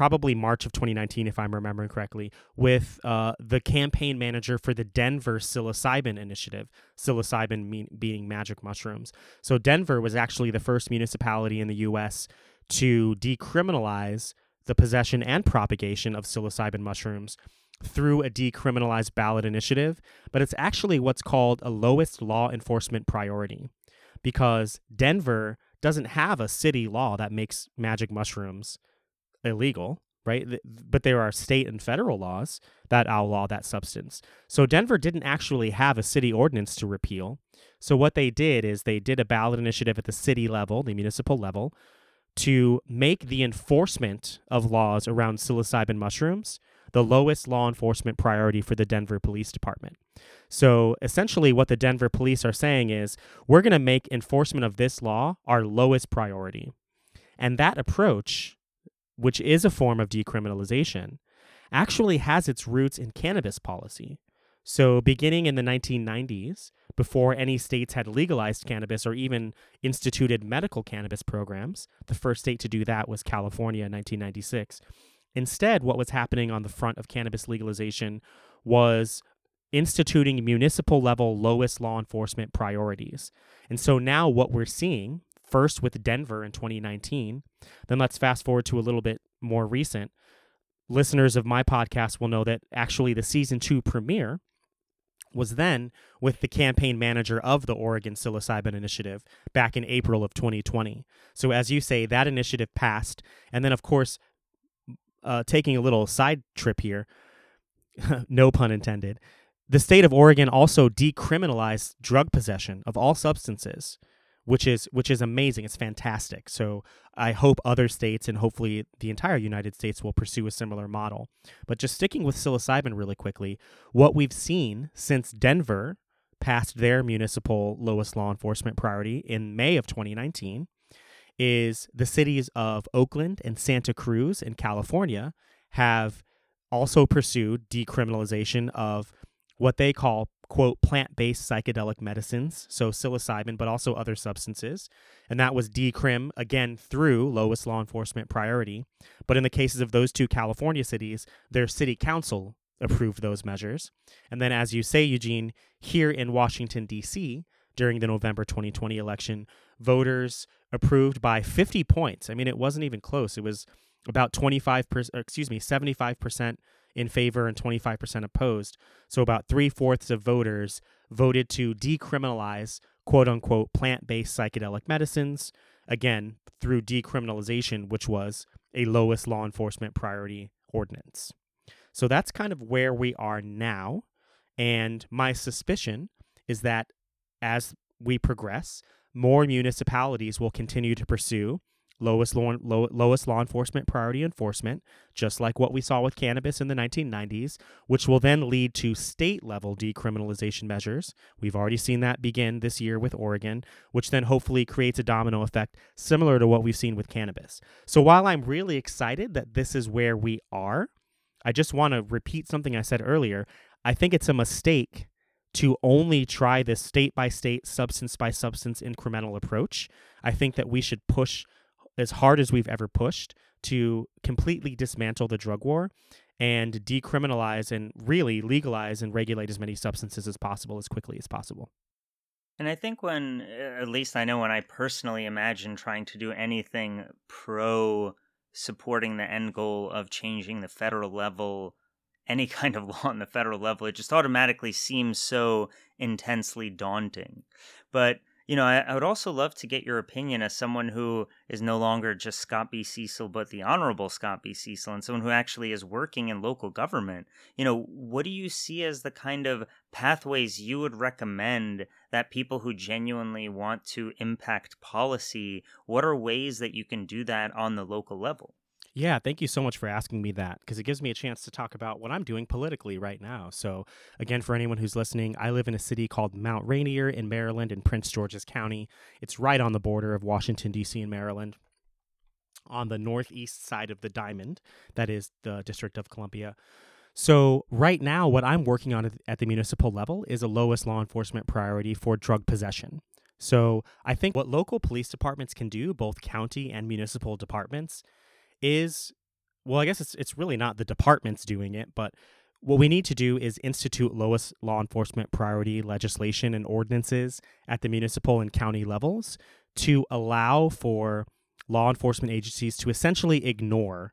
probably March of 2019, if I'm remembering correctly, with uh, the campaign manager for the Denver psilocybin initiative, psilocybin mean, being magic mushrooms. So, Denver was actually the first municipality in the U.S. to decriminalize the possession and propagation of psilocybin mushrooms through a decriminalized ballot initiative, but it's actually what's called a lowest law enforcement priority because Denver doesn't have a city law that makes magic mushrooms illegal, right? But there are state and federal laws that outlaw that substance. So Denver didn't actually have a city ordinance to repeal. So what they did is they did a ballot initiative at the city level, the municipal level, to make the enforcement of laws around psilocybin mushrooms the lowest law enforcement priority for the Denver Police Department. So essentially, what the Denver police are saying is we're going to make enforcement of this law our lowest priority. And that approach which is a form of decriminalization, actually has its roots in cannabis policy. So, beginning in the 1990s, before any states had legalized cannabis or even instituted medical cannabis programs, the first state to do that was California in 1996. Instead, what was happening on the front of cannabis legalization was instituting municipal level lowest law enforcement priorities. And so now what we're seeing first with Denver in 2019. Then let's fast forward to a little bit more recent. Listeners of my podcast will know that actually the season two premiere was then with the campaign manager of the Oregon Psilocybin Initiative back in April of 2020. So, as you say, that initiative passed. And then, of course, uh, taking a little side trip here, *laughs* no pun intended, the state of Oregon also decriminalized drug possession of all substances which is which is amazing. It's fantastic. So I hope other states and hopefully the entire United States will pursue a similar model. But just sticking with psilocybin really quickly, what we've seen since Denver passed their municipal lowest law enforcement priority in May of 2019 is the cities of Oakland and Santa Cruz in California have also pursued decriminalization of what they call quote plant-based psychedelic medicines so psilocybin but also other substances. And that was decrim again through lowest law enforcement priority. But in the cases of those two california cities their city council approved those measures. And then as you say eugene here in washington d.c during the november 2020 election voters approved by 50 points. I mean it wasn't even close. It was about 25% excuse me 75% in favor and 25% opposed. So about three fourths of voters voted to decriminalize quote unquote plant based psychedelic medicines, again, through decriminalization, which was a lowest law enforcement priority ordinance. So that's kind of where we are now. And my suspicion is that as we progress, more municipalities will continue to pursue lowest law, low, lowest law enforcement priority enforcement, just like what we saw with cannabis in the 1990s, which will then lead to state level decriminalization measures. We've already seen that begin this year with Oregon, which then hopefully creates a domino effect similar to what we've seen with cannabis. So while I'm really excited that this is where we are, I just want to repeat something I said earlier. I think it's a mistake to only try this state by state, substance by substance incremental approach. I think that we should push as hard as we've ever pushed to completely dismantle the drug war and decriminalize and really legalize and regulate as many substances as possible as quickly as possible. And I think when, at least I know when I personally imagine trying to do anything pro supporting the end goal of changing the federal level, any *laughs* kind of law on the federal level, it just automatically seems so intensely daunting. But you know, I, I, would also love to get your opinion as someone who is no longer just Scott B. Cecil, but the Honorable Scott B. Cecil, and someone who actually is working in local government. You know, what do you see as the kind of pathways you would recommend that people who genuinely want to impact policy, what are ways that you can do that on the local level? Yeah, thank you so much for asking me that because it gives me a chance to talk about what I'm doing politically right now. So, again, for anyone who's listening, I live in a city called Mount Rainier in Maryland in Prince George's County. It's right on the border of Washington, D.C. and Maryland on the northeast side of the Diamond, that is the District of Columbia. So, right now, what I'm working on at the municipal level is a lowest law enforcement priority for drug possession. So, I think what local police departments can do, both county and municipal departments, is well, I guess it's it's really not the departments doing it, but what we need to do is institute lowest law enforcement priority legislation and ordinances at the municipal and county levels to allow for law enforcement agencies to essentially ignore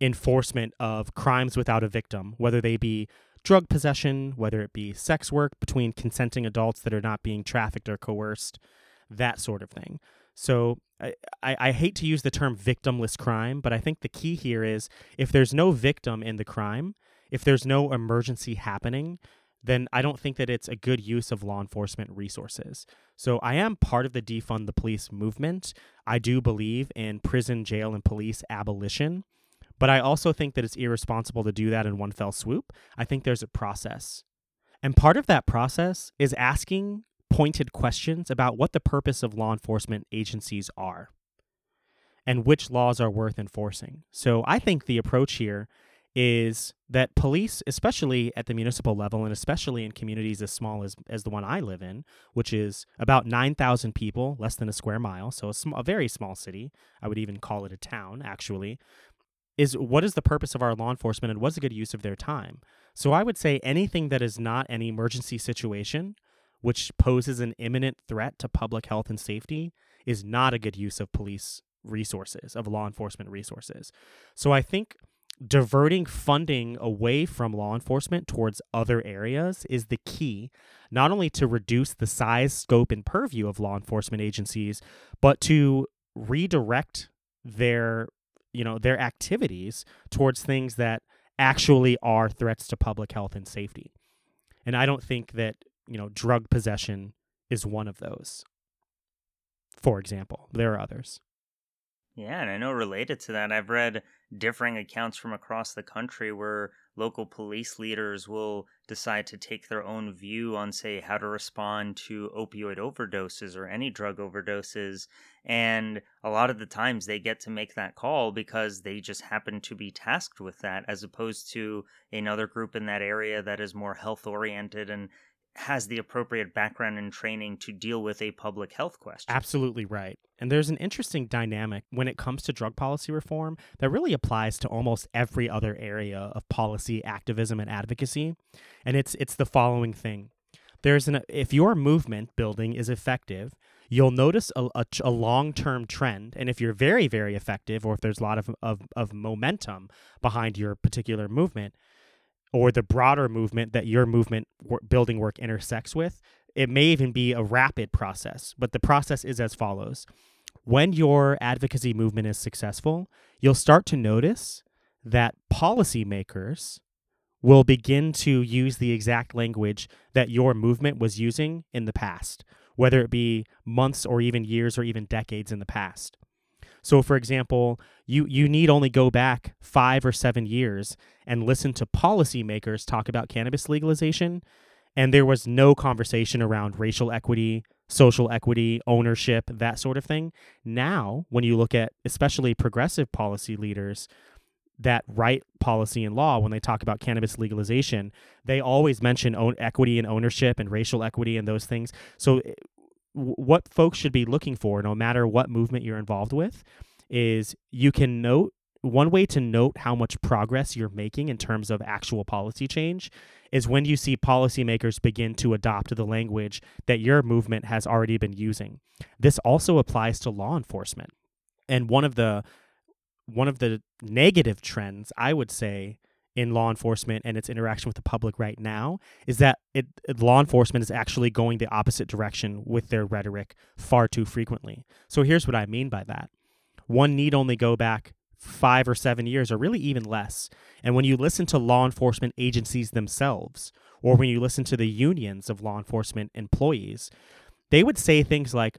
enforcement of crimes without a victim, whether they be drug possession, whether it be sex work between consenting adults that are not being trafficked or coerced, that sort of thing. So I, I, hate to use the term victimless crime, but I think the key here is if there's no victim in the crime, if there's no emergency happening, then I don't think that it's a good use of law enforcement resources. So I am part of the defund the police movement. I do believe in prison, jail, and police abolition. But I also think that it's irresponsible to do that in one fell swoop. I think there's a process. And part of that process is asking pointed questions about what the purpose of law enforcement agencies are and which laws are worth enforcing. So I think the approach here is that police, especially at the municipal level and especially in communities as small as, as the one I live in, which is about 9,000 people, less than a square mile, so a, sm- a very small city, I would even call it a town actually, is what is the purpose of our law enforcement and what's a good use of their time? So I would say anything that is not an emergency situation which poses an imminent threat to public health and safety, is not a good use of police resources, of law enforcement resources. So I think diverting funding away from law enforcement towards other areas is the key, not only to reduce the size, scope, and purview of law enforcement agencies, but to redirect their you know their activities towards things that actually are threats to public health and safety. And I don't think that you know, drug possession is one of those. For example, there are others. Yeah, and I know related to that, I've read differing accounts from across the country where local police leaders will decide to take their own view on, say, how to respond to opioid overdoses or any drug overdoses. And a lot of the times they get to make that call because they just happen to be tasked with that, as opposed to another group in that area that is more health oriented and has the appropriate background and training to deal with a public health question. Absolutely right. And there's an interesting dynamic when it comes to drug policy reform that really applies to almost every other area of policy activism and advocacy. And it's it's the following thing. There's an if your movement building is effective, you'll notice a, a, a long-term trend and if you're very very effective or if there's a lot of, of, of momentum behind your particular movement or the broader movement that your movement building work intersects with, it may even be a rapid process. But the process is as follows when your advocacy movement is successful, you'll start to notice that policymakers will begin to use the exact language that your movement was using in the past, whether it be months or even years or even decades in the past. So, for example, you, you need only go back five or seven years and listen to policymakers talk about cannabis legalization, and there was no conversation around racial equity, social equity, ownership, that sort of thing. Now, when you look at especially progressive policy leaders that write policy and law, when they talk about cannabis legalization, they always mention own equity and ownership and racial equity and those things. So eh, what folks should be looking for, no matter what movement you're involved with, is you can note one way to note how much progress you're making in terms of actual policy change is when you see policymakers begin to adopt the language that your movement has already been using. This also applies to law enforcement. And one of the one of the negative trends I would say in law enforcement and its interaction with the public right now is that it, law enforcement is actually going the opposite direction with their rhetoric far too frequently. So here's what I mean by that. One need only go back five or seven years, or really even less. And when you listen to law enforcement agencies themselves, or when you listen to the unions of law enforcement employees, they would say things like,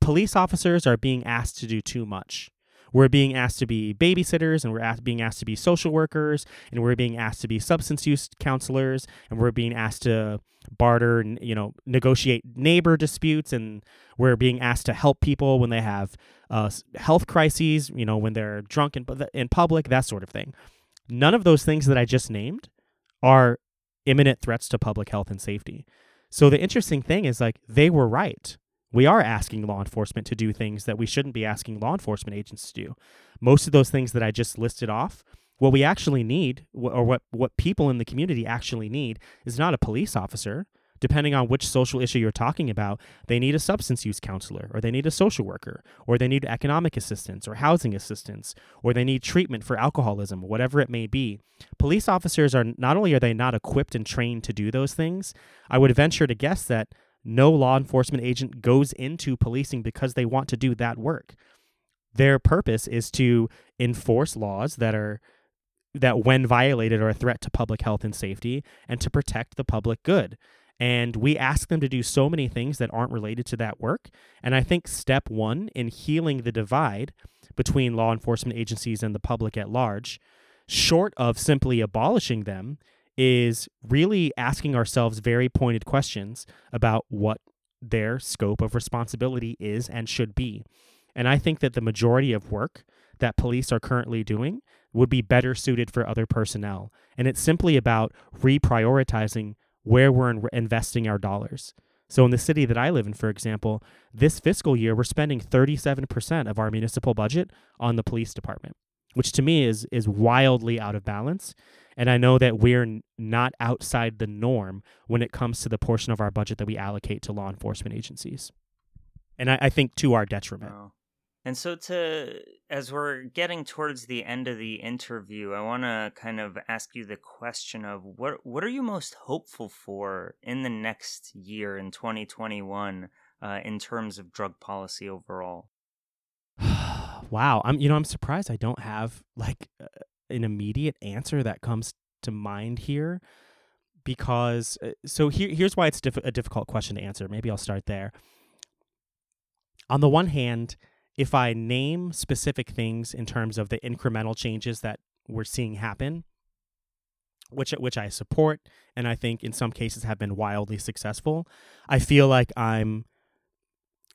police officers are being asked to do too much. We're being asked to be babysitters, and we're asked, being asked to be social workers, and we're being asked to be substance use counselors, and we're being asked to barter and you know negotiate neighbor disputes, and we're being asked to help people when they have uh, health crises, you know, when they're drunk in, in public, that sort of thing. None of those things that I just named are imminent threats to public health and safety. So the interesting thing is like they were right we are asking law enforcement to do things that we shouldn't be asking law enforcement agents to do. Most of those things that I just listed off, what we actually need, or what, what people in the community actually need, is not a police officer. Depending on which social issue you're talking about, they need a substance use counselor, or they need a social worker, or they need economic assistance, or housing assistance, or they need treatment for alcoholism, whatever it may be. Police officers are not only are they not equipped and trained to do those things, I would venture to guess that no law enforcement agent goes into policing because they want to do that work. Their purpose is to enforce laws that are that when violated are a threat to public health and safety and to protect the public good. And we ask them to do so many things that aren't related to that work. And I think step 1 in healing the divide between law enforcement agencies and the public at large, short of simply abolishing them, is really asking ourselves very pointed questions about what their scope of responsibility is and should be. And I think that the majority of work that police are currently doing would be better suited for other personnel. And it's simply about reprioritizing where we're in- investing our dollars. So, in the city that I live in, for example, this fiscal year, we're spending 37% of our municipal budget on the police department, which to me is, is wildly out of balance. And I know that we're not outside the norm when it comes to the portion of our budget that we allocate to law enforcement agencies. And I, I think to our detriment. Oh. And so, to as we're getting towards the end of the interview, I want to kind of ask you the question of what what are you most hopeful for in the next year in 2021 uh, in terms of drug policy overall? *sighs* wow, I'm you know I'm surprised I don't have like an immediate answer that comes to mind here because uh, so here here's why it's diff- a difficult question to answer. Maybe I'll start there. On the one hand, if I name specific things in terms of the incremental changes that we're seeing happen, which which I support and I think in some cases have been wildly successful, I feel like I'm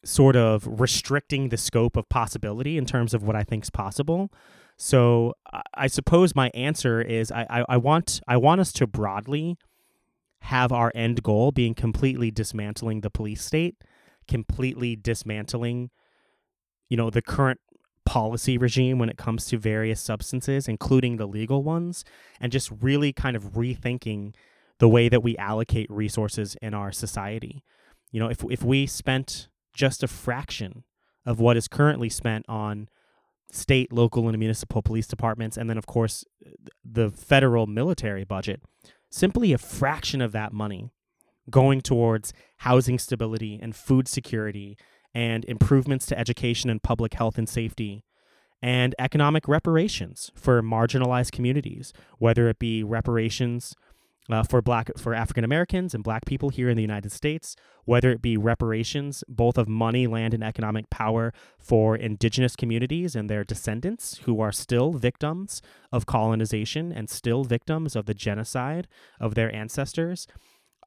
sort of restricting the scope of possibility in terms of what I think is possible. So I suppose my answer is I, I, I want I want us to broadly have our end goal being completely dismantling the police state, completely dismantling, you know, the current policy regime when it comes to various substances, including the legal ones, and just really kind of rethinking the way that we allocate resources in our society. You know, if if we spent just a fraction of what is currently spent on state, local, and municipal police departments, and then, of course, the federal military budget, simply a fraction of that money going towards housing stability and food security and improvements to education and public health and safety and economic reparations for marginalized communities, whether it be reparations uh, for black for African Americans and black people here in the United States, whether it be reparations both of money, land, and economic power for indigenous communities and their descendants who are still victims of colonization and still victims of the genocide of their ancestors.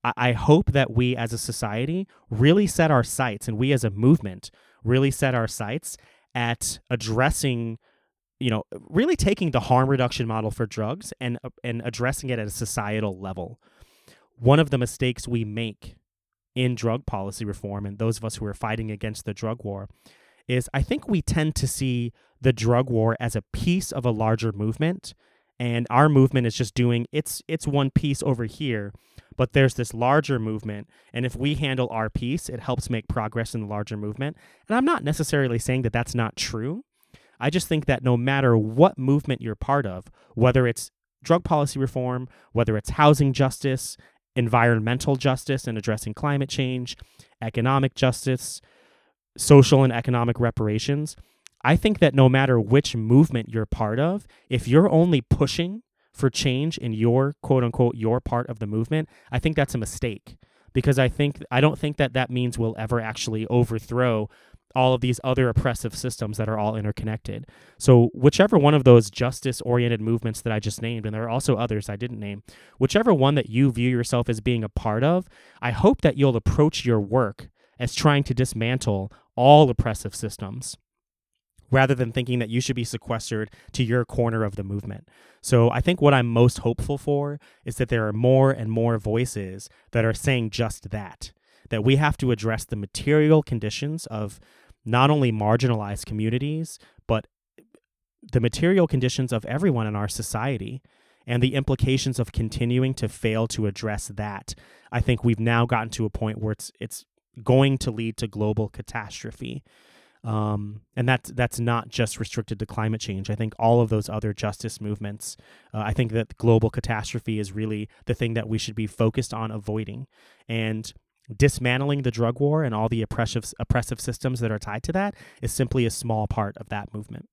I, I hope that we as a society really set our sights and we as a movement really set our sights at addressing you know, really taking the harm reduction model for drugs and uh, and addressing it at a societal level. One of the mistakes we make in drug policy reform and those of us who are fighting against the drug war is I think we tend to see the drug war as a piece of a larger movement and our movement is just doing its its one piece over here but there's this larger movement and if we handle our piece it helps make progress in the larger movement and i'm not necessarily saying that that's not true I just think that no matter what movement you're part of, whether it's drug policy reform, whether it's housing justice, environmental justice and addressing climate change, economic justice, social and economic reparations, I think that no matter which movement you're part of, if you're only pushing for change in your quote unquote your part of the movement, I think that's a mistake. Because I think I don't think that that means we'll ever actually overthrow all of these other oppressive systems that are all interconnected. So, whichever one of those justice oriented movements that I just named, and there are also others I didn't name, whichever one that you view yourself as being a part of, I hope that you'll approach your work as trying to dismantle all oppressive systems rather than thinking that you should be sequestered to your corner of the movement. So I think what I'm most hopeful for is that there are more and more voices that are saying just that. That we have to address the material conditions of not only marginalized communities, but the material conditions of everyone in our society and the implications of continuing to fail to address that. I think we've now gotten to a point where it's it's going to lead to global catastrophe. Um, and that's that's not just restricted to climate change. I think all of those other justice movements. Uh, I think that global catastrophe is really the thing that we should be focused on avoiding. And dismantling the drug war and all the oppressive oppressive systems that are tied to that is simply a small part of that movement.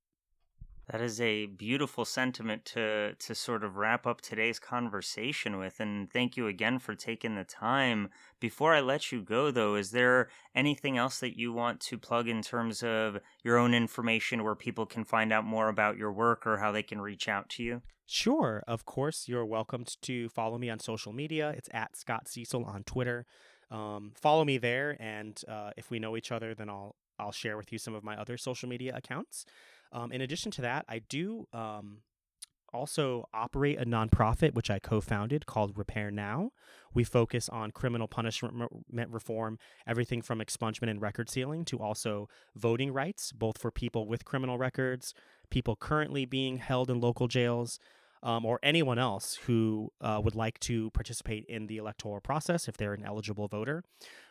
That is a beautiful sentiment to to sort of wrap up today's conversation with and thank you again for taking the time. Before I let you go though, is there anything else that you want to plug in terms of your own information where people can find out more about your work or how they can reach out to you? Sure, of course, you're welcome to follow me on social media. It's at Scott Cecil on Twitter. Um, follow me there, and uh, if we know each other, then I'll I'll share with you some of my other social media accounts. Um, in addition to that, I do um, also operate a nonprofit which I co-founded called Repair Now. We focus on criminal punishment reform, everything from expungement and record sealing to also voting rights, both for people with criminal records, people currently being held in local jails, um, or anyone else who uh, would like to participate in the electoral process if they're an eligible voter.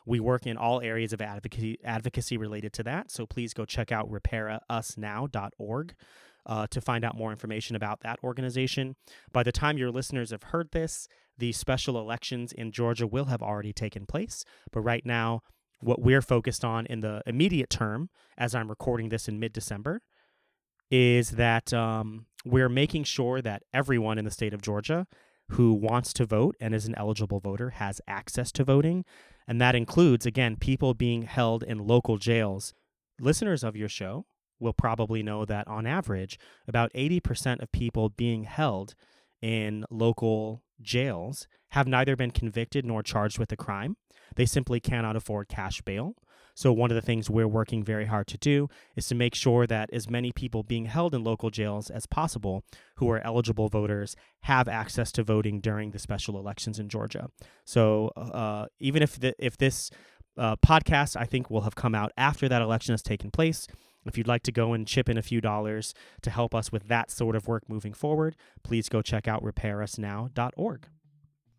We work in all areas of advocacy, advocacy related to that, so please go check out repairusnow.org. Uh, to find out more information about that organization. By the time your listeners have heard this, the special elections in Georgia will have already taken place. But right now, what we're focused on in the immediate term, as I'm recording this in mid December, is that um, we're making sure that everyone in the state of Georgia who wants to vote and is an eligible voter has access to voting. And that includes, again, people being held in local jails. Listeners of your show will probably know that on average, about 80% of people being held in local jails have neither been convicted nor charged with a crime. They simply cannot afford cash bail. So, one of the things we're working very hard to do is to make sure that as many people being held in local jails as possible who are eligible voters have access to voting during the special elections in Georgia. So, uh, even if the, if this uh, podcast I think will have come out after that election has taken place, if you'd like to go and chip in a few dollars to help us with that sort of work moving forward, please go check out repairusnow.org.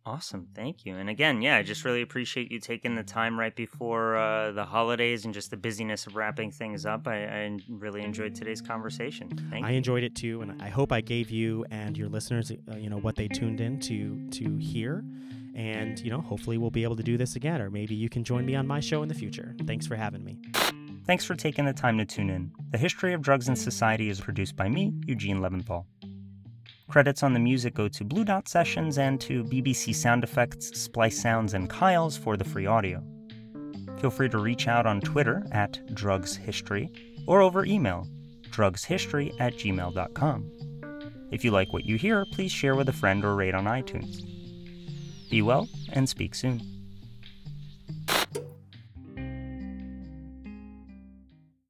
Awesome. Thank you. And again, yeah, I just really appreciate you taking the time right before uh, the holidays and just the busyness of wrapping things up. I, I really enjoyed today's conversation. Thank I you. enjoyed it too, and I hope I gave you and your listeners, uh, you know, what they tuned in to to hear. And you know, hopefully, we'll be able to do this again, or maybe you can join me on my show in the future. Thanks for having me. Thanks for taking the time to tune in. The History of Drugs and Society is produced by me, Eugene Leventhal. Credits on the music go to Blue Dot Sessions and to BBC Sound Effects, Splice Sounds, and Kyles for the free audio. Feel free to reach out on Twitter at drugshistory or over email drugshistory at gmail.com. If you like what you hear, please share with a friend or rate on iTunes. Be well and speak soon.